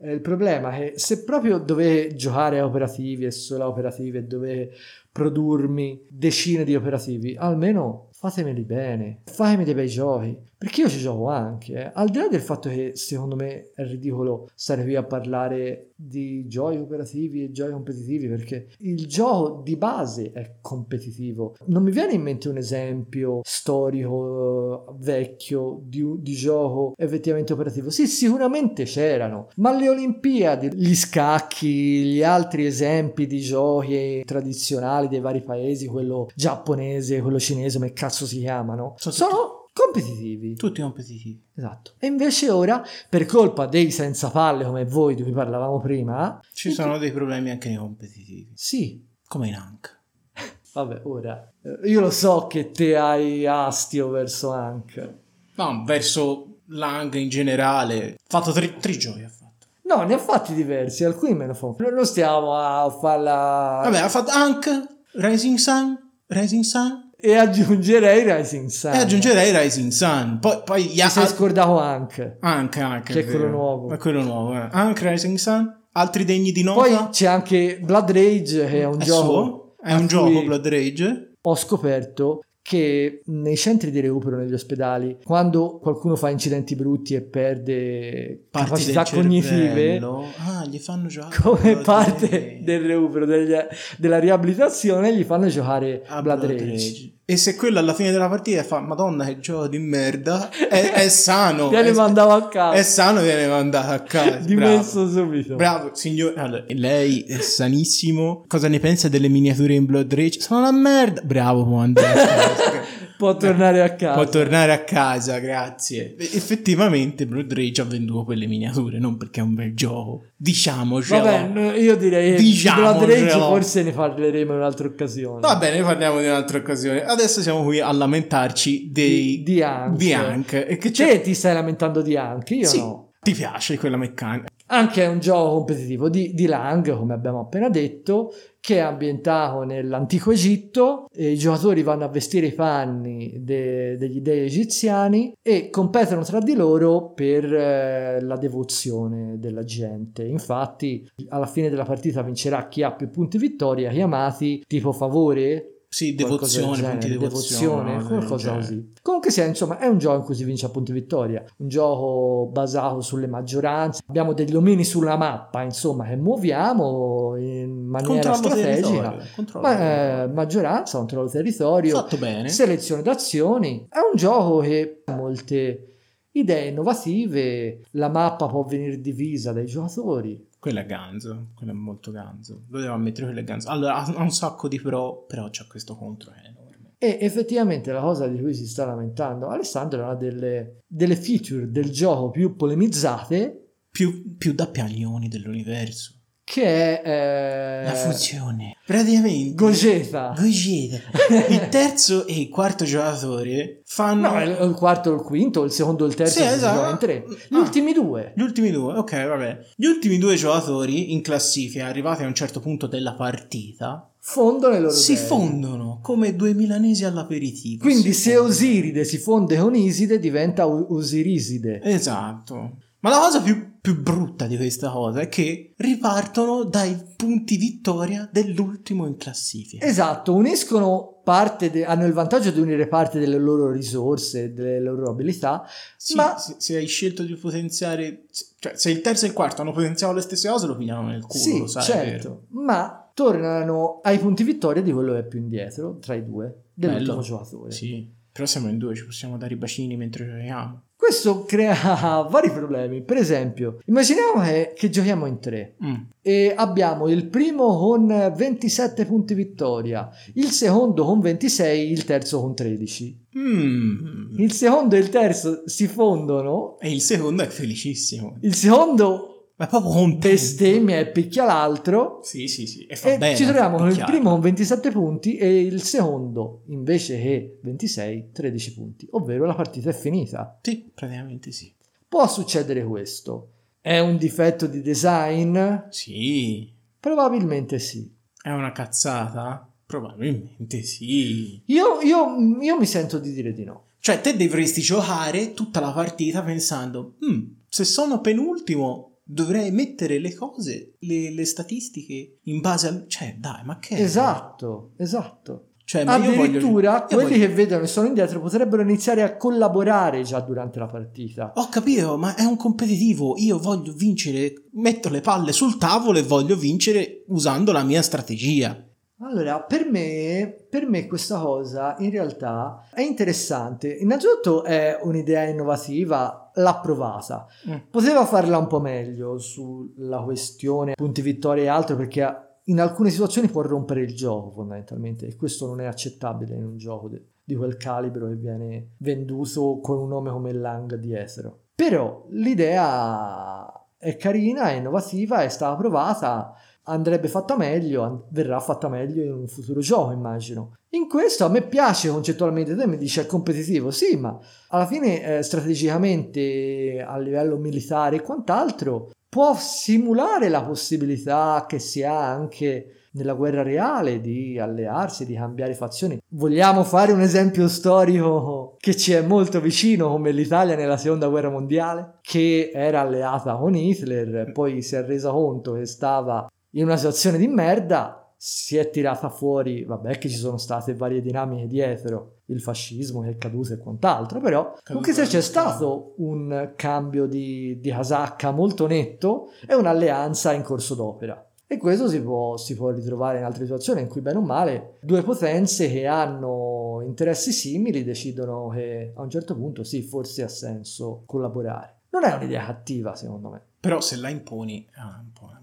S2: Eh, Il problema è che se proprio dovete giocare a operativi e solo a operativi e dovete produrmi decine di operativi, almeno fatemeli bene, fatemi dei bei giochi, perché io ci gioco anche, eh. al di là del fatto che secondo me è ridicolo stare qui a parlare di giochi operativi e giochi competitivi, perché il gioco di base è competitivo. Non mi viene in mente un esempio storico eh, vecchio di, di gioco effettivamente operativo. Sì, sicuramente c'erano, ma le Olimpiadi, gli scacchi, gli altri esempi di giochi tradizionali dei vari paesi, quello giapponese, quello cinese, come cazzo si chiamano,
S1: sono
S2: competitivi.
S1: Tutti competitivi.
S2: Esatto. E invece ora, per colpa dei senza palle come voi di cui parlavamo prima,
S1: Ci sono dei problemi anche nei competitivi.
S2: sì,
S1: Come in Ank. (laughs)
S2: vabbè, ora eh, io lo so che te hai astio verso Hank.
S1: No, verso l'Ang in generale. Ha fatto tre, tre giochi. Ha fatto.
S2: No, ne ha fatti diversi, alcuni me ne fanno. Non stiamo a farla.
S1: Vabbè, ha fatto Ank, Rising Sun, Rising Sun.
S2: E aggiungerei Rising Sun.
S1: E aggiungerei Rising Sun. Poi, poi
S2: Ti sei scordato anche.
S1: Anche, anche.
S2: Che è quello nuovo.
S1: È quello nuovo. Eh. Anche Rising Sun. Altri degni di nota.
S2: Poi c'è anche Blood Rage, che è un
S1: È
S2: gioco.
S1: suo. È un gioco Blood Rage.
S2: Ho scoperto che nei centri di recupero negli ospedali, quando qualcuno fa incidenti brutti e perde
S1: Parti
S2: capacità cognitive.
S1: Ah, gli fanno giocare. (laughs)
S2: come parte del recupero degli- della riabilitazione, gli fanno giocare
S1: a
S2: Blood,
S1: Blood
S2: Rage.
S1: Rage. E se quello alla fine della partita fa Madonna che gioco di merda, è, è sano. (laughs)
S2: Viene
S1: è,
S2: mandato a casa.
S1: è sano viene mandato a casa.
S2: Dimesso
S1: Bravo.
S2: subito.
S1: Bravo, signor. Allora, lei è sanissimo. Cosa ne pensa delle miniature in Blood Rage? Sono una merda. Bravo, può andare a casa. (laughs)
S2: Può tornare a casa.
S1: Può tornare a casa, grazie. Effettivamente Blood Rage ha venduto quelle miniature, non perché è un bel gioco. Diciamocelo.
S2: Vabbè, no, io direi di
S1: Diciamocelo.
S2: Blood Rage forse ne parleremo in un'altra occasione.
S1: Va bene, parliamo di un'altra occasione. Adesso siamo qui a lamentarci dei...
S2: Di Hank.
S1: Di Hank. E che c'è...
S2: Te ti stai lamentando di Hank, io
S1: Sì,
S2: no.
S1: ti piace quella meccanica?
S2: Anche è un gioco competitivo di, di Lang, come abbiamo appena detto, che è ambientato nell'antico Egitto. I giocatori vanno a vestire i panni de- degli dei egiziani e competono tra di loro per eh, la devozione della gente. Infatti, alla fine della partita vincerà chi ha più punti vittoria, chiamati tipo favore,
S1: Sì, devozione, punti devozione.
S2: devozione, qualcosa così. Comunque sia, insomma, è un gioco in cui si vince a punti vittoria, un gioco basato sulle maggioranze. Abbiamo degli omini sulla mappa, insomma, che muoviamo in maniera
S1: Controllo
S2: strategica.
S1: controllo
S2: Ma,
S1: territorio.
S2: eh, maggioranza, controllo territorio,
S1: Fatto bene.
S2: selezione d'azioni. È un gioco che ha molte idee innovative. La mappa può venire divisa dai giocatori.
S1: Quello è ganzo, quello è molto ganzo. Lo devo ammettere, quello è ganzo. Allora, ha un sacco di pro, però c'è questo contro che enorme.
S2: E effettivamente la cosa di cui si sta lamentando Alessandro è una delle, delle feature del gioco più polemizzate
S1: Più, più da piagnoni dell'universo.
S2: Che è eh,
S1: La fusione. Praticamente...
S2: Gogeta.
S1: Gogeta. (laughs) Il terzo e il quarto giocatore fanno...
S2: No, il, il quarto o il quinto, il secondo o il terzo
S1: Sì, esatto.
S2: in tre. Gli
S1: Ah.
S2: ultimi due.
S1: Gli ultimi due, ok, vabbè. Gli ultimi due giocatori in classifica, arrivati a un certo punto della partita,
S2: Fondono le loro
S1: si
S2: idee.
S1: fondono come due milanesi all'aperitivo.
S2: Quindi se
S1: fondono.
S2: Osiride si fonde con Iside diventa Osiriside.
S1: Esatto. Ma la cosa più, più brutta di questa cosa è che ripartono dai punti vittoria dell'ultimo in classifica.
S2: Esatto, uniscono parte, de- hanno il vantaggio di unire parte delle loro risorse, delle loro abilità,
S1: Sì,
S2: ma
S1: se, se hai scelto di potenziare, cioè se il terzo e il quarto hanno potenziato le stesse cose, lo pigliano nel culo,
S2: Sì,
S1: lo sai,
S2: certo, ma tornano ai punti vittoria di quello che è più indietro tra i due dell'ultimo
S1: Bello.
S2: giocatore.
S1: Sì, però siamo in due, ci possiamo dare i bacini mentre giochiamo.
S2: Questo crea (laughs) vari problemi. Per esempio, immaginiamo che, che giochiamo in tre
S1: Mm.
S2: e abbiamo il primo con 27 punti vittoria, il secondo con 26, il terzo con 13.
S1: Mm.
S2: Il secondo e il terzo si fondono,
S1: E il secondo è felicissimo.
S2: il secondo
S1: Ma proprio contento.
S2: bestemmia e picchia l'altro
S1: Sì, sì, sì. E fa
S2: e
S1: bene.
S2: ci troviamo con il primo con 27 punti e il secondo invece che 26, 13 punti, ovvero la partita è finita.
S1: Sì, praticamente sì.
S2: Può succedere questo. È un difetto di design?
S1: Sì.
S2: Probabilmente sì.
S1: È una cazzata? Probabilmente sì.
S2: Io, io- io mi sento di dire di no.
S1: Cioè, te dovresti giocare tutta la partita pensando, "Mm, se sono penultimo dovrei mettere le cose, le, le statistiche in base al... Cioè, dai, ma che...
S2: Esatto, esatto.
S1: Cioè, ma voglio-
S2: Addirittura
S1: io
S2: quelli
S1: voglio-
S2: che vedono e sono indietro potrebbero iniziare a collaborare già durante la partita.
S1: Ho capito, ma è un competitivo. Io voglio vincere, metto le palle sul tavolo e voglio vincere usando la mia strategia.
S2: Allora, per me, per me questa cosa in realtà è interessante. Innanzitutto è un'idea innovativa, l'ha provata.
S1: Mm.
S2: Poteva farla un po' meglio sulla questione punti vittoria e altro perché in alcune situazioni può rompere il gioco fondamentalmente e questo non è accettabile in un gioco de- di quel calibro che viene venduto con un nome come Lang dietro. Però l'idea è carina, è innovativa, è stata provata, andrebbe fatta meglio, verrà fatta meglio in un futuro gioco immagino. In questo a me piace concettualmente, te mi dici è competitivo, sì, ma alla fine eh, strategicamente a livello militare e quant'altro può simulare la possibilità che si ha anche nella guerra reale di allearsi, di cambiare fazioni. Vogliamo fare un esempio storico che ci è molto vicino come l'Italia nella seconda guerra mondiale, che era alleata con Hitler, poi si è resa conto che stava in una situazione di merda, si è tirata fuori, vabbè che ci sono state varie dinamiche dietro, il fascismo che è caduto e quant'altro, però comunque se c'è stato un cambio di, di casacca molto netto e un'alleanza in corso d'opera. E questo si può, si può ritrovare in altre situazioni in cui, bene o male, due potenze che hanno interessi simili decidono che a un certo punto sì, forse ha senso collaborare. Non è un'idea cattiva, secondo me.
S1: Però se la imponi è un po'.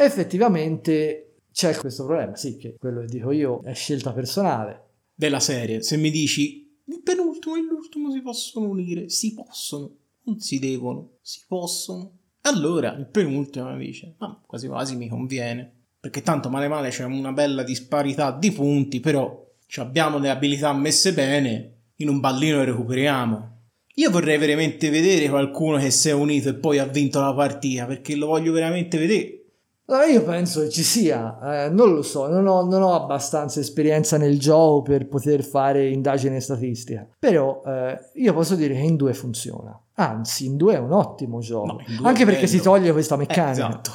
S2: Effettivamente c'è questo problema, sì, che quello che dico io è scelta personale.
S1: Della serie, se mi dici il penultimo e l'ultimo si possono unire, si possono, non si devono, si possono. Allora il penultimo dice, ma quasi quasi mi conviene. Perché tanto male male c'è una bella disparità di punti, però abbiamo le abilità messe bene, in un ballino le recuperiamo. Io vorrei veramente vedere qualcuno che si è unito e poi ha vinto la partita, perché lo voglio veramente vedere.
S2: Allora io penso che ci sia, eh, non lo so, non ho, non ho abbastanza esperienza nel gioco per poter fare indagine statistica, però eh, io posso dire che in due funziona, anzi in due è un ottimo gioco,
S1: No,
S2: anche perché si toglie questa
S1: Eh,
S2: meccanica,
S1: esatto.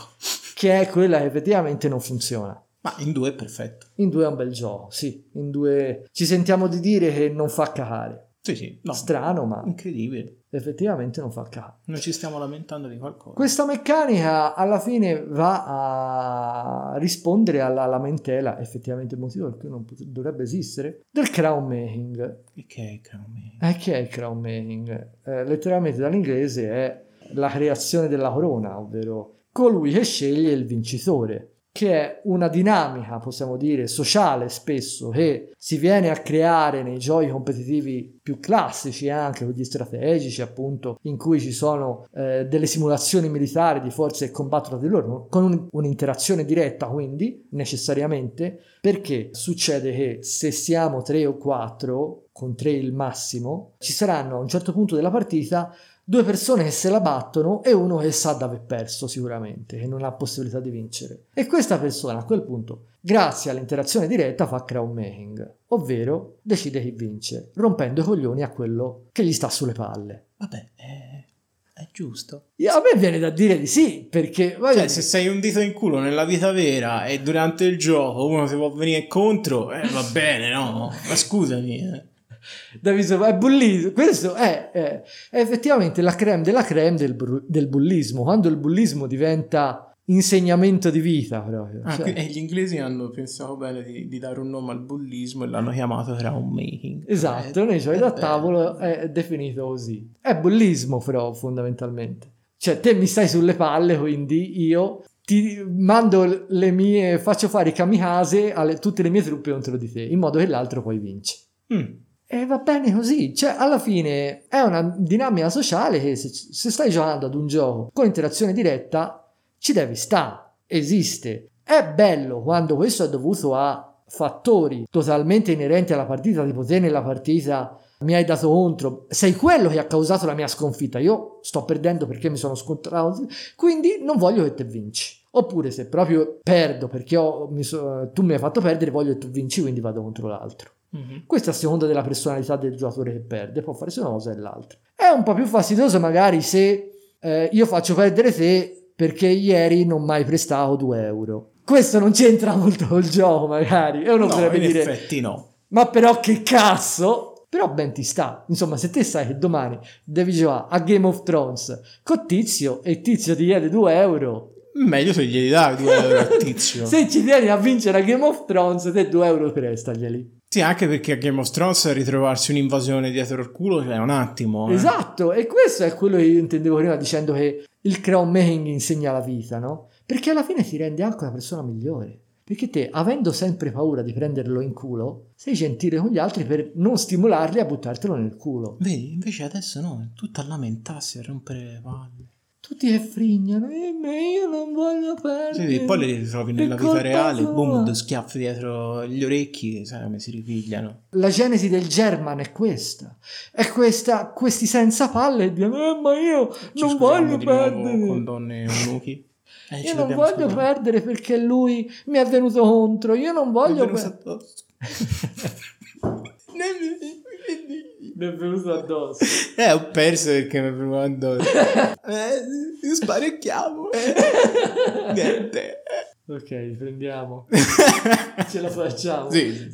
S2: che è quella che effettivamente non funziona.
S1: Ma in due è perfetto.
S2: In due è un bel gioco, sì, in due ci sentiamo di dire che non fa cacare,
S1: Sì, sì, no.
S2: strano ma
S1: Incredibile.
S2: Effettivamente non fa cacare.
S1: Noi ci stiamo lamentando di qualcosa.
S2: Questa meccanica alla fine va a rispondere alla lamentela, effettivamente il motivo per cui non pot- dovrebbe esistere, del crown making.
S1: E che è Crown
S2: E che è il crown making? Eh, letteralmente dall'inglese è la creazione della corona, ovvero colui che sceglie il vincitore, che è una dinamica, possiamo dire, sociale spesso, che si viene a creare nei giochi competitivi più classici, anche quelli strategici, appunto, in cui ci sono eh, delle simulazioni militari di forze che combattono tra di loro, con un- un'interazione diretta, quindi, necessariamente, perché succede che se siamo tre o quattro, con tre il massimo, ci saranno a un certo punto della partita due persone che se la battono e uno che sa di aver perso sicuramente, che non ha possibilità di vincere. E questa persona a quel punto, grazie all'interazione diretta, fa crown making, ovvero decide chi vince, rompendo i coglioni a quello che gli sta sulle palle.
S1: Vabbè, è, è giusto.
S2: A me viene da dire di sì, perché
S1: Cioè,
S2: dire,
S1: se sei un dito in culo nella vita vera e durante il gioco uno ti può venire contro, eh, va bene, no? Ma scusami, eh.
S2: Davide è bullismo. Questo è, è- è effettivamente la creme della creme del, bru- del bullismo. Quando il bullismo diventa insegnamento di vita proprio.
S1: Ah,
S2: cioè.
S1: e gli inglesi hanno pensato bene di, di dare un nome al bullismo e l'hanno chiamato crown making.
S2: Esatto,
S1: Eh,
S2: noi cioè
S1: è
S2: da
S1: bello.
S2: tavolo è definito così. È bullismo però fondamentalmente. Cioè te mi stai sulle palle, quindi io ti mando le mie, faccio fare i kamikaze a tutte le mie truppe contro di te, in modo che l'altro poi vince.
S1: Mm.
S2: E va bene così, cioè alla fine è una dinamica sociale che se, se stai giocando ad un gioco con interazione diretta ci devi stare, esiste. È bello quando questo è dovuto a fattori totalmente inerenti alla partita, tipo te nella partita mi hai dato contro, sei quello che ha causato la mia sconfitta, io sto perdendo perché mi sono scontrato, quindi non voglio che te vinci. Oppure se proprio perdo perché ho- mi so- tu mi hai fatto perdere, voglio che tu vinci, quindi vado contro l'altro.
S1: Mhm.
S2: Questo a seconda della personalità del giocatore che perde, può fare sia una cosa e l'altra. È un po' più fastidioso magari se eh, io faccio perdere te perché ieri non mi hai prestato 2 euro. Questo non c'entra (laughs) molto col gioco, magari. E uno
S1: No,
S2: potrebbe
S1: in
S2: dire,
S1: effetti no.
S2: ma però che cazzo? Però ben ti sta. Insomma, se te sai che domani devi giocare a Game of Thrones con Tizio e Tizio ti chiede 2 euro,
S1: Meglio se glieli dai 2 euro a (laughs) tizio.
S2: se ci tieni a vincere a Game of Thrones, te 2 euro prestaglieli.
S1: Sì, anche perché a Game of Thrones ritrovarsi un'invasione dietro il culo cioè un attimo. eh.
S2: Esatto, e questo è quello che io intendevo prima dicendo che il crown making insegna la vita, no? Perché alla fine ti rende anche una persona migliore. Perché te, avendo sempre paura di prenderlo in culo, sei gentile con gli altri per non stimolarli a buttartelo nel culo.
S1: Vedi, invece adesso no, è tutto a lamentarsi, a rompere le palle.
S2: Tutti che frignano, eh, ma io non voglio perdere.
S1: Sì, poi li ritrovi nella vita reale,
S2: tua.
S1: boom, schiaffi dietro gli orecchi, sai come si ripigliano.
S2: La genesi del German è questa. È questa, questi senza palle dicono, eh, ma io
S1: Ci
S2: non voglio perdere.
S1: con donne eunuchi. (laughs) Eh,
S2: Io non voglio
S1: scusare.
S2: perdere perché lui mi è venuto contro. Io non voglio perdere. (laughs) Mi è venuto addosso. (laughs)
S1: Eh, ho perso perché mi è venuto addosso. (laughs) Eh, sparecchiamo. Eh. (laughs) Niente.
S2: ok, riprendiamo. Ce la facciamo.
S1: Sì.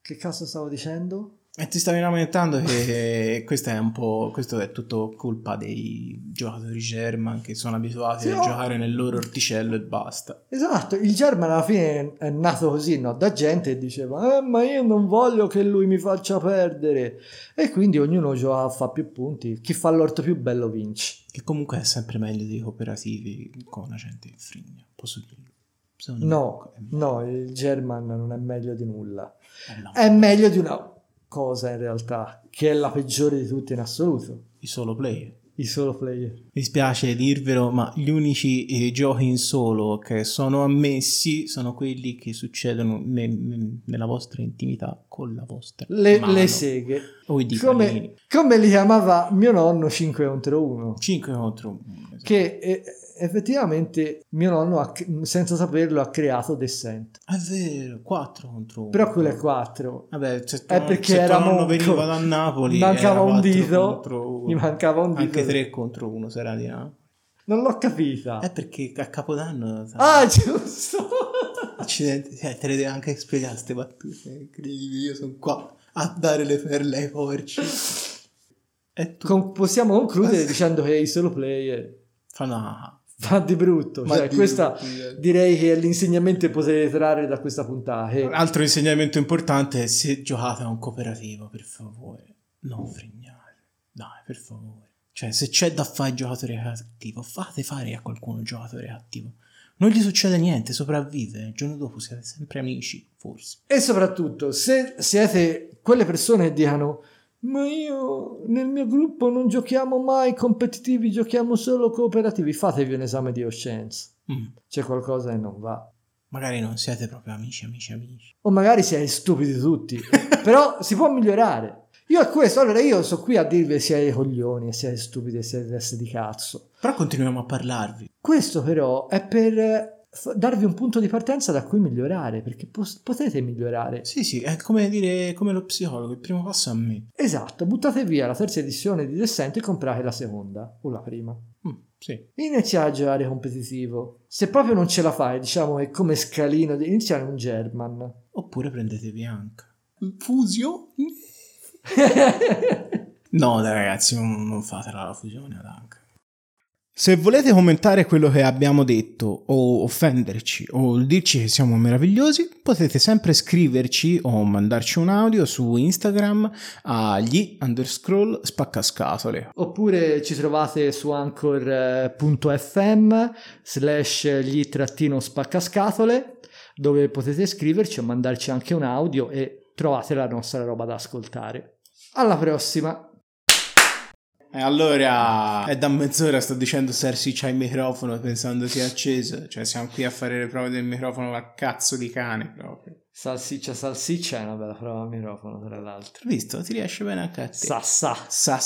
S2: Che cazzo stavo dicendo?
S1: E ti stavi lamentando che questo è un po'. Questo è tutto colpa dei giocatori German che sono abituati
S2: Sì,
S1: a
S2: no.
S1: giocare nel loro orticello e basta.
S2: Esatto, il German alla fine è nato così, no? Da gente che diceva, eh, ma io non voglio che lui mi faccia perdere. E quindi ognuno gioca, fa più punti. Chi fa l'orto più bello vince.
S1: Che comunque è sempre meglio dei cooperativi con la gente che frigna. Posso dirlo? Secondo
S2: No, no, il German non è meglio di nulla.
S1: Eh, no,
S2: È meglio di una cosa in realtà, che è la peggiore di tutte in assoluto.
S1: i solo player.
S2: I solo player.
S1: Mi dispiace dirvelo, ma gli unici eh, giochi in solo che sono ammessi sono quelli che succedono ne- ne- nella vostra intimità con la vostra
S2: Le,
S1: mano.
S2: le seghe.
S1: o i
S2: Come, come li chiamava mio nonno 5 contro 1.
S1: 5 contro 1.
S2: Che eh, effettivamente mio nonno, ha- senza saperlo, ha creato Descent.
S1: È vero, 4 contro 1.
S2: Però quello è 4.
S1: Vabbè, se
S2: È
S1: tuo-
S2: perché
S1: se tuo nonno veniva da Napoli,
S2: mancava un
S1: 4
S2: dito. Mi mancava un dito.
S1: Anche 3 contro 1 sarà di Napoli.
S2: Non l'ho capita.
S1: È perché a Capodanno...
S2: Ah, giusto. (laughs)
S1: Accidenti, eh, te le devo anche spiegare queste battute. Incredibili, io sono qua a dare le perle ai porci. (laughs)
S2: Con- possiamo concludere (laughs) dicendo che i solo player
S1: fanno
S2: fa di brutto.
S1: Ma
S2: Cioè,
S1: di
S2: questa
S1: brutto, eh.
S2: direi che è l'insegnamento che potete trarre da questa puntata. che-
S1: Un altro insegnamento importante è se giocate a un cooperativo, per favore, non frignate. Dai, per favore. Cioè, se c'è da fare il giocatore cattivo, fate fare a qualcuno il giocatore cattivo. Non gli succede niente, sopravvive. Il giorno dopo siete sempre amici, forse.
S2: E soprattutto, se siete quelle persone che dicono ma io nel mio gruppo non giochiamo mai competitivi, giochiamo solo cooperativi, fatevi un esame di coscienza.
S1: Mm.
S2: C'è qualcosa che non va.
S1: Magari non siete proprio amici, amici, amici.
S2: O magari siete stupidi tutti, (laughs) però si può migliorare. Io è questo, allora io sono qui a dirvi siete coglioni, e siete stupidi, e siete teste di cazzo.
S1: Però continuiamo a parlarvi.
S2: Questo però è per darvi un punto di partenza da cui migliorare, perché potete migliorare.
S1: Sì, sì, è come dire, come lo psicologo, il primo passo è a me.
S2: Esatto, buttate via la terza edizione di Descent e comprate la seconda o la prima.
S1: Mm, sì.
S2: Iniziate a giocare competitivo. Se proprio non ce la fai, diciamo che come scalino di iniziare un German.
S1: Oppure prendetevi anche. Fusio? (laughs) No, dai, ragazzi, non, non fatela la fusione ad anche. Se volete commentare quello che abbiamo detto o offenderci o dirci che siamo meravigliosi, potete sempre scriverci o mandarci un audio su Instagram agli underscroll spaccascatole.
S2: Oppure ci trovate su anchor.fm slash gli trattino spaccascatole dove potete scriverci o mandarci anche un audio e trovate la nostra roba da ascoltare. Alla prossima!
S1: E allora è da mezz'ora sto dicendo Sersi c'ha il microfono pensando sia acceso. Cioè siamo qui a fare le prove del microfono a cazzo di cane proprio.
S2: Salsiccia salsiccia è una bella prova al microfono tra l'altro.
S1: Visto? Ti riesce bene anche a te.
S2: Sa sa.
S1: Sa